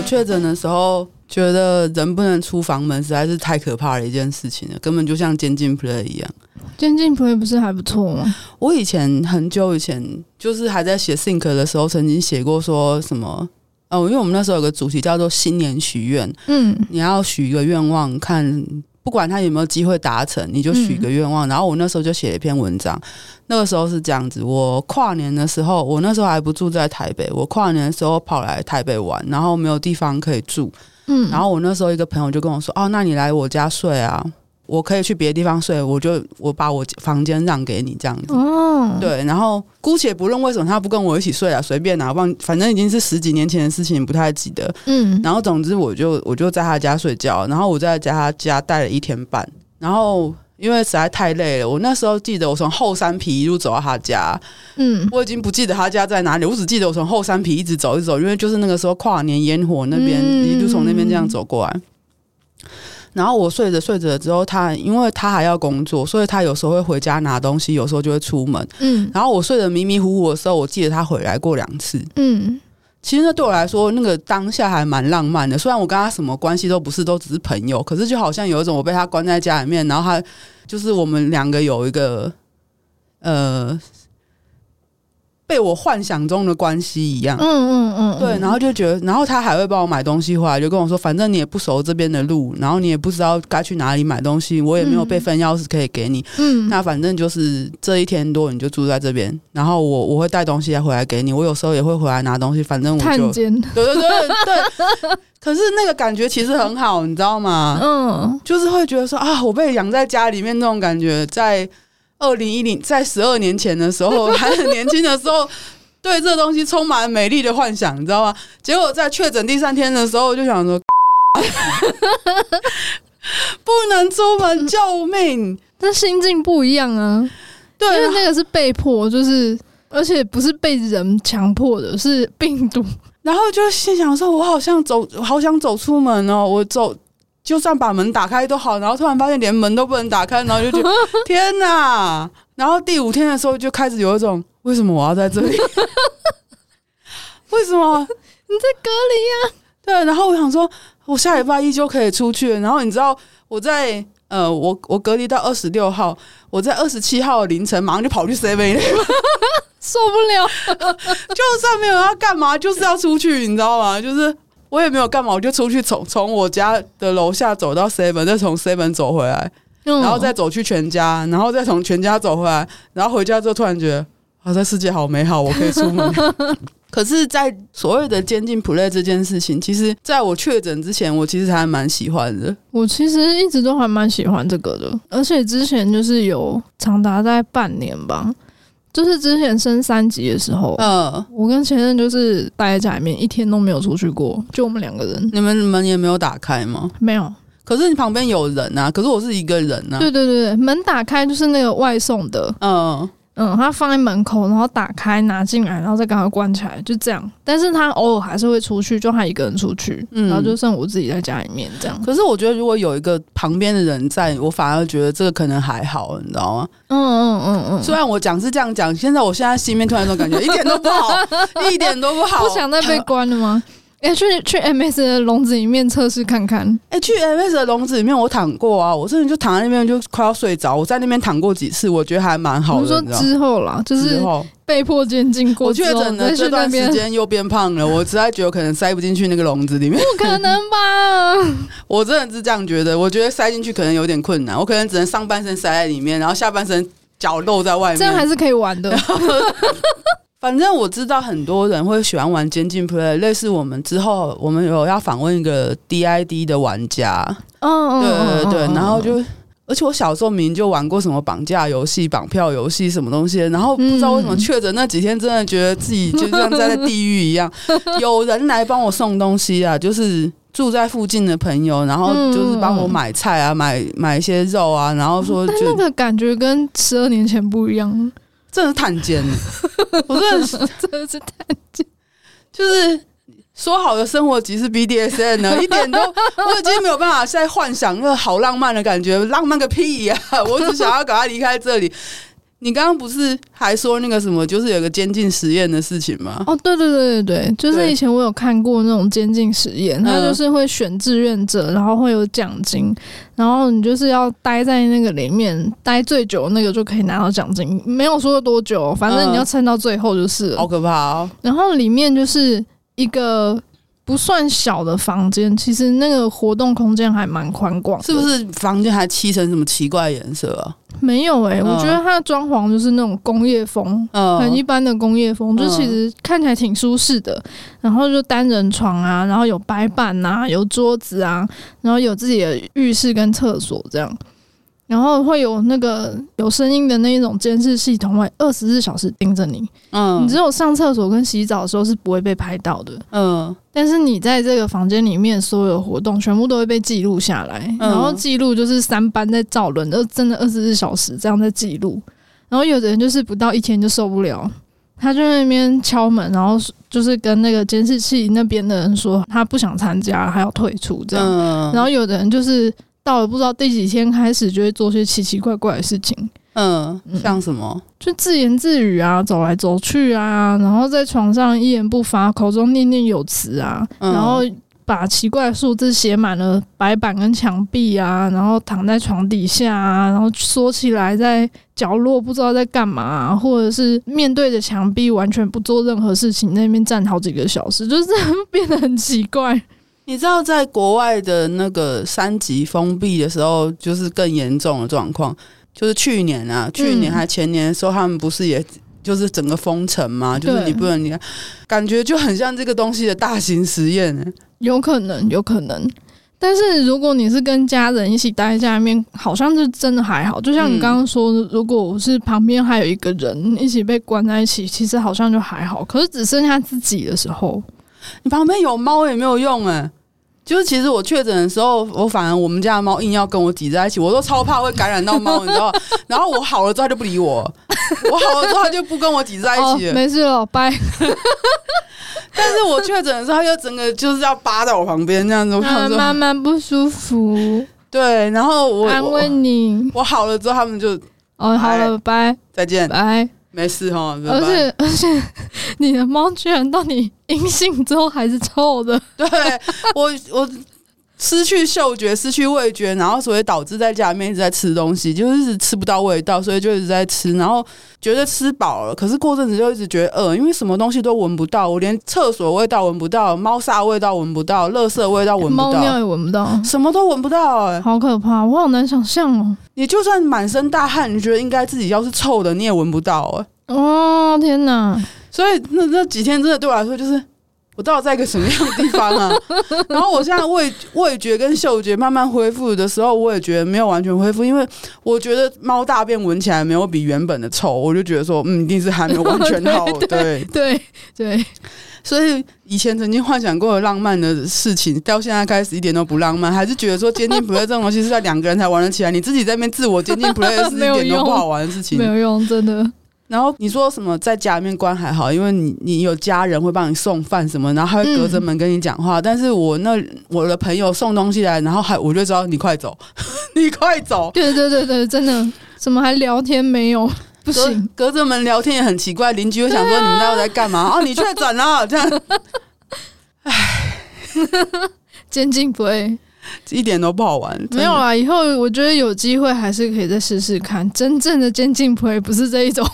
我确诊的时候，觉得人不能出房门实在是太可怕的一件事情了，根本就像监禁 play 一样。监禁 play 不是还不错吗？我以前很久以前，就是还在写 think 的时候，曾经写过说什么哦，因为我们那时候有个主题叫做新年许愿，嗯，你要许一个愿望，看不管他有没有机会达成，你就许个愿望。嗯、然后我那时候就写了一篇文章，那个时候是这样子：我跨年的时候，我那时候还不住在台北，我跨年的时候跑来台北玩，然后没有地方可以住。嗯，然后我那时候一个朋友就跟我说：“哦，那你来我家睡啊，我可以去别的地方睡，我就我把我房间让给你这样子。”哦，对，然后姑且不论为什么他不跟我一起睡啊，随便啊，忘，反正已经是十几年前的事情，不太记得。嗯，然后总之我就我就在他家睡觉，然后我在他家待了一天半，然后。因为实在太累了，我那时候记得我从后山皮一路走到他家，嗯，我已经不记得他家在哪里，我只记得我从后山皮一直走一直走，因为就是那个时候跨年烟火那边，嗯、一路从那边这样走过来。然后我睡着睡着之后，他因为他还要工作，所以他有时候会回家拿东西，有时候就会出门。嗯，然后我睡得迷迷糊糊的时候，我记得他回来过两次。嗯。其实那对我来说，那个当下还蛮浪漫的。虽然我跟他什么关系都不是，都只是朋友，可是就好像有一种我被他关在家里面，然后他就是我们两个有一个呃。被我幻想中的关系一样，嗯嗯嗯，对，然后就觉得，然后他还会帮我买东西回来，就跟我说，反正你也不熟这边的路，然后你也不知道该去哪里买东西，我也没有备份钥匙可以给你，嗯，那反正就是这一天多你就住在这边，然后我我会带东西回来给你，我有时候也会回来拿东西，反正我就，对对对对，可是那个感觉其实很好，你知道吗？嗯，就是会觉得说啊，我被养在家里面那种感觉，在。二零一零，在十二年前的时候，还很年轻的时候，对这东西充满了美丽的幻想，你知道吗？结果在确诊第三天的时候，我就想说，不能出门，救命！但心境不一样啊，对，因为那个是被迫，就是而且不是被人强迫的，是病毒。然后就心想说，我好像走，好想走出门哦，我走。就算把门打开都好，然后突然发现连门都不能打开，然后就觉得 天哪！然后第五天的时候就开始有一种为什么我要在这里？为什么你在隔离呀？对，然后我想说，我下礼拜一就可以出去。然后你知道我在呃，我我隔离到二十六号，我在二十七号凌晨马上就跑去 seven 受不了，就算没有要干嘛，就是要出去，你知道吗？就是。我也没有干嘛，我就出去从从我家的楼下走到 seven，再从 seven 走回来，然后再走去全家，然后再从全家走回来，然后回家之后突然觉得，啊，这世界好美好，我可以出门。可是，在所谓的监禁 play 这件事情，其实在我确诊之前，我其实还蛮喜欢的。我其实一直都还蛮喜欢这个的，而且之前就是有长达在半年吧。就是之前升三级的时候，嗯，我跟前任就是待在家里面，一天都没有出去过，就我们两个人。你们门也没有打开吗？没有。可是你旁边有人啊，可是我是一个人啊。对对对，门打开就是那个外送的，嗯。嗯，他放在门口，然后打开拿进来，然后再赶快关起来，就这样。但是他偶尔还是会出去，就他一个人出去，嗯，然后就剩我自己在家里面这样。可是我觉得，如果有一个旁边的人在，我反而觉得这个可能还好，你知道吗？嗯嗯嗯嗯。虽然我讲是这样讲，现在我现在心里面突然有种感觉，一点都不好，一点都不好。不想再被关了吗？哎、欸，去去 MS 的笼子里面测试看看。哎、欸，去 MS 的笼子里面，我躺过啊，我真的就躺在那边，就快要睡着。我在那边躺过几次，我觉得还蛮好的。我说之后啦，就是被迫监禁过之后。我确诊的这段时间又变胖了，我实在觉得可能塞不进去那个笼子里面。不可能吧？我真的是这样觉得，我觉得塞进去可能有点困难，我可能只能上半身塞在里面，然后下半身脚露在外面。这样还是可以玩的。反正我知道很多人会喜欢玩监禁 play，类似我们之后我们有要访问一个 DID 的玩家，嗯，对对对，然后就，而且我小时候明明就玩过什么绑架游戏、绑票游戏什么东西，然后不知道为什么确诊那几天，真的觉得自己就像在地狱一样，有人来帮我送东西啊，就是住在附近的朋友，然后就是帮我买菜啊，买买一些肉啊，然后说，那个感觉跟十二年前不一样。真的是探监，我真的是真的是探监，就是说好的生活即是 BDSN 呢，一点都我已经没有办法再幻想那个好浪漫的感觉，浪漫个屁呀、啊！我只想要赶快离开这里。你刚刚不是还说那个什么，就是有个监禁实验的事情吗？哦，对对对对对，就是以前我有看过那种监禁实验，他就是会选志愿者，然后会有奖金，然后你就是要待在那个里面待最久，那个就可以拿到奖金，没有说多久，反正你要撑到最后就是。好可怕哦！然后里面就是一个。不算小的房间，其实那个活动空间还蛮宽广。是不是房间还漆成什么奇怪颜色啊？没有哎、欸，嗯、我觉得它的装潢就是那种工业风，嗯、很一般的工业风，就其实看起来挺舒适的。然后就单人床啊，然后有白板啊，有桌子啊，然后有自己的浴室跟厕所这样。然后会有那个有声音的那一种监视系统，会二十四小时盯着你。嗯，你只有上厕所跟洗澡的时候是不会被拍到的。嗯，但是你在这个房间里面所有活动全部都会被记录下来，嗯、然后记录就是三班在照轮，就真的二十四小时这样在记录。然后有的人就是不到一天就受不了，他就在那边敲门，然后就是跟那个监视器那边的人说他不想参加，还要退出这样。嗯、然后有的人就是。到了不知道第几天开始，就会做些奇奇怪怪的事情。嗯，像什么？就自言自语啊，走来走去啊，然后在床上一言不发，口中念念有词啊，嗯、然后把奇怪的数字写满了白板跟墙壁啊，然后躺在床底下啊，然后缩起来在角落不知道在干嘛、啊，或者是面对着墙壁完全不做任何事情，那边站好几个小时，就是变得很奇怪。你知道，在国外的那个三级封闭的时候，就是更严重的状况。就是去年啊，去年还前年的时候，他们不是也就是整个封城吗？嗯、就是你不能，你看，感觉就很像这个东西的大型实验、欸。有可能，有可能。但是如果你是跟家人一起待在家里面，好像是真的还好。就像你刚刚说的，如果我是旁边还有一个人一起被关在一起，其实好像就还好。可是只剩下自己的时候，你旁边有猫也没有用哎、欸。就是其实我确诊的时候，我反而我们家的猫硬要跟我挤在一起，我都超怕会感染到猫，你知道？然后我好了之后它就不理我，我好了之后它就不跟我挤在一起了。哦，没事了，拜。但是我确诊的时候，它就整个就是要扒在我旁边这样子，我想说慢慢不舒服。对，然后我安慰你，我好了之后，他们就哦好了，拜，再见，拜。没事哈，而且而且，你的猫居然到你阴性之后还是臭的。对，我我。失去嗅觉，失去味觉，然后所以导致在家里面一直在吃东西，就是一直吃不到味道，所以就一直在吃，然后觉得吃饱了，可是过阵子就一直觉得饿，因为什么东西都闻不到，我连厕所味道闻不到，猫砂味道闻不到，垃圾味道闻不到，猫尿也闻不到，什么都闻不到，欸，哎，好可怕，我好难想象哦。你就算满身大汗，你觉得应该自己要是臭的，你也闻不到，哎，哦天哪！所以那那几天真的对我来说就是。我到底在一个什么样的地方啊？然后我现在味味觉跟嗅觉慢慢恢复的时候，我也觉得没有完全恢复，因为我觉得猫大便闻起来没有比原本的臭，我就觉得说，嗯，一定是还没有完全好。对对对，对，所以以前曾经幻想过的浪漫的事情，到现在开始一点都不浪漫，还是觉得说坚定 play 这种东西是在两个人才玩得起来，你自己在那边自我坚定 play 是一点都不好玩的事情，没有用，真的。然后你说什么在家里面关还好，因为你你有家人会帮你送饭什么，然后还会隔着门跟你讲话。嗯、但是我那我的朋友送东西来，然后还我就知道你快走，你快走。对对对对，真的，怎么还聊天没有？不行，隔，着门聊天也很奇怪，邻居会想说你们待会在干嘛？啊、哦，你确诊了，这样。唉，监禁 play 一点都不好玩。没有啊，以后我觉得有机会还是可以再试试看。真正的监禁 play 不是这一种。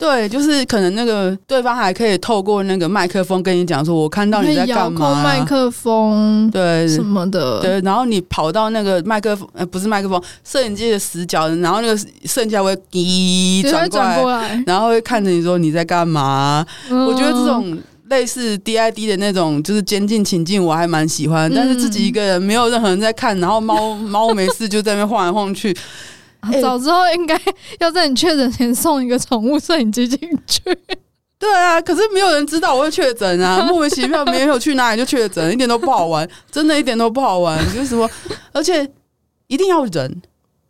对，就是可能那个对方还可以透过那个麦克风跟你讲说，我看到你在干嘛？麦克风对什么的，对，然后你跑到那个麦克风，呃，不是麦克风，摄影机的死角，然后那个摄影机会滴转过来，然后会看着你说你在干嘛？嗯、我觉得这种类似 DID 的那种就是监禁情境，我还蛮喜欢，嗯、但是自己一个人没有任何人在看，然后猫猫没事就在那边晃来晃去。早知道应该要在你确诊前送一个宠物摄影机进去。对啊，可是没有人知道我会确诊啊，莫名其妙没有去哪里就确诊，一点都不好玩，真的一点都不好玩。就是说，而且一定要人，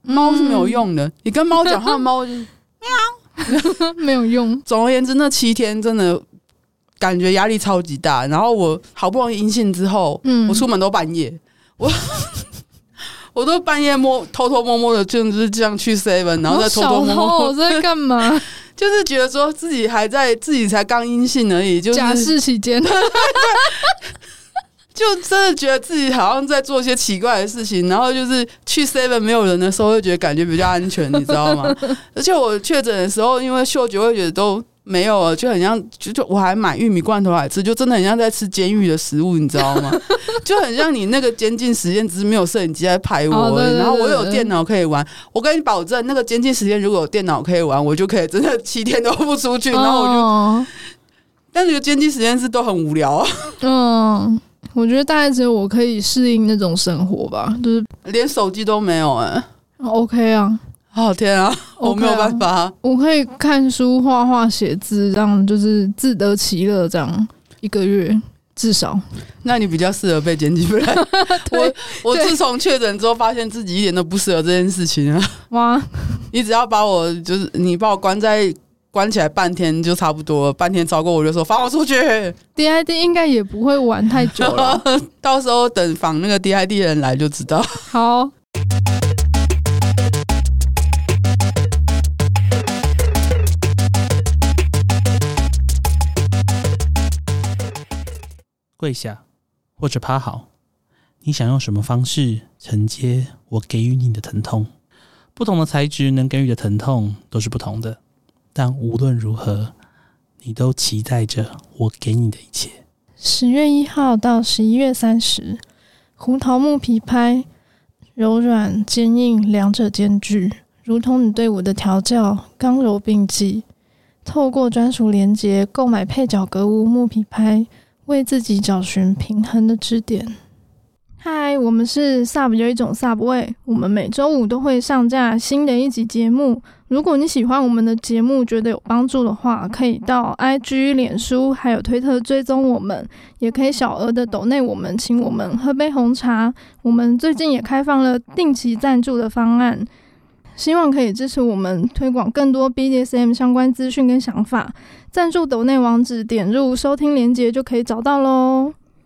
猫是没有用的。你跟猫讲话，猫就喵，没有用。总而言之，那七天真的感觉压力超级大。然后我好不容易阴性之后，嗯，我出门都半夜，我。我都半夜摸偷偷摸摸的，就是这样去 seven，然后再偷偷摸摸我在干嘛？就是觉得说自己还在，自己才刚阴性而已，就是假释期间，就真的觉得自己好像在做一些奇怪的事情。然后就是去 seven 没有人的时候，会觉得感觉比较安全，你知道吗？而且我确诊的时候，因为嗅觉会觉得都。没有啊，就很像，就就我还买玉米罐头来吃，就真的很像在吃监狱的食物，你知道吗？就很像你那个监禁实验，只是没有摄影机在拍我，然后我有电脑可以玩。我跟你保证，那个监禁实验如果有电脑可以玩，我就可以真的七天都不出去。然后我就，哦、但是个监禁实验室都很无聊。嗯，我觉得大概只有我可以适应那种生活吧，就是连手机都没有哎、欸。OK 啊。哦天啊，我没有办法。我可以看书、画画、写字，这样就是自得其乐，这样一个月至少。那你比较适合被剪辑，不然 我我自从确诊之后，发现自己一点都不适合这件事情啊！哇，你只要把我就是你把我关在关起来半天就差不多，半天超过我就说放我出去。DID 应该也不会玩太久了，到时候等访那个 DID 的人来就知道。好。跪下，或者趴好，你想用什么方式承接我给予你的疼痛？不同的材质能给予的疼痛都是不同的，但无论如何，你都期待着我给你的一切。十月一号到十一月三十，胡桃木皮拍，柔软坚硬两者兼具，如同你对我的调教，刚柔并济。透过专属连接购买配角格物木皮拍。为自己找寻平衡的支点。嗨，我们是 Sub 有一种 Subway，我们每周五都会上架新的一集节目。如果你喜欢我们的节目，觉得有帮助的话，可以到 IG、脸书还有推特追踪我们，也可以小额的抖内我们，请我们喝杯红茶。我们最近也开放了定期赞助的方案。希望可以支持我们推广更多 BDSM 相关资讯跟想法。赞助抖内网址点入收听连接就可以找到喽。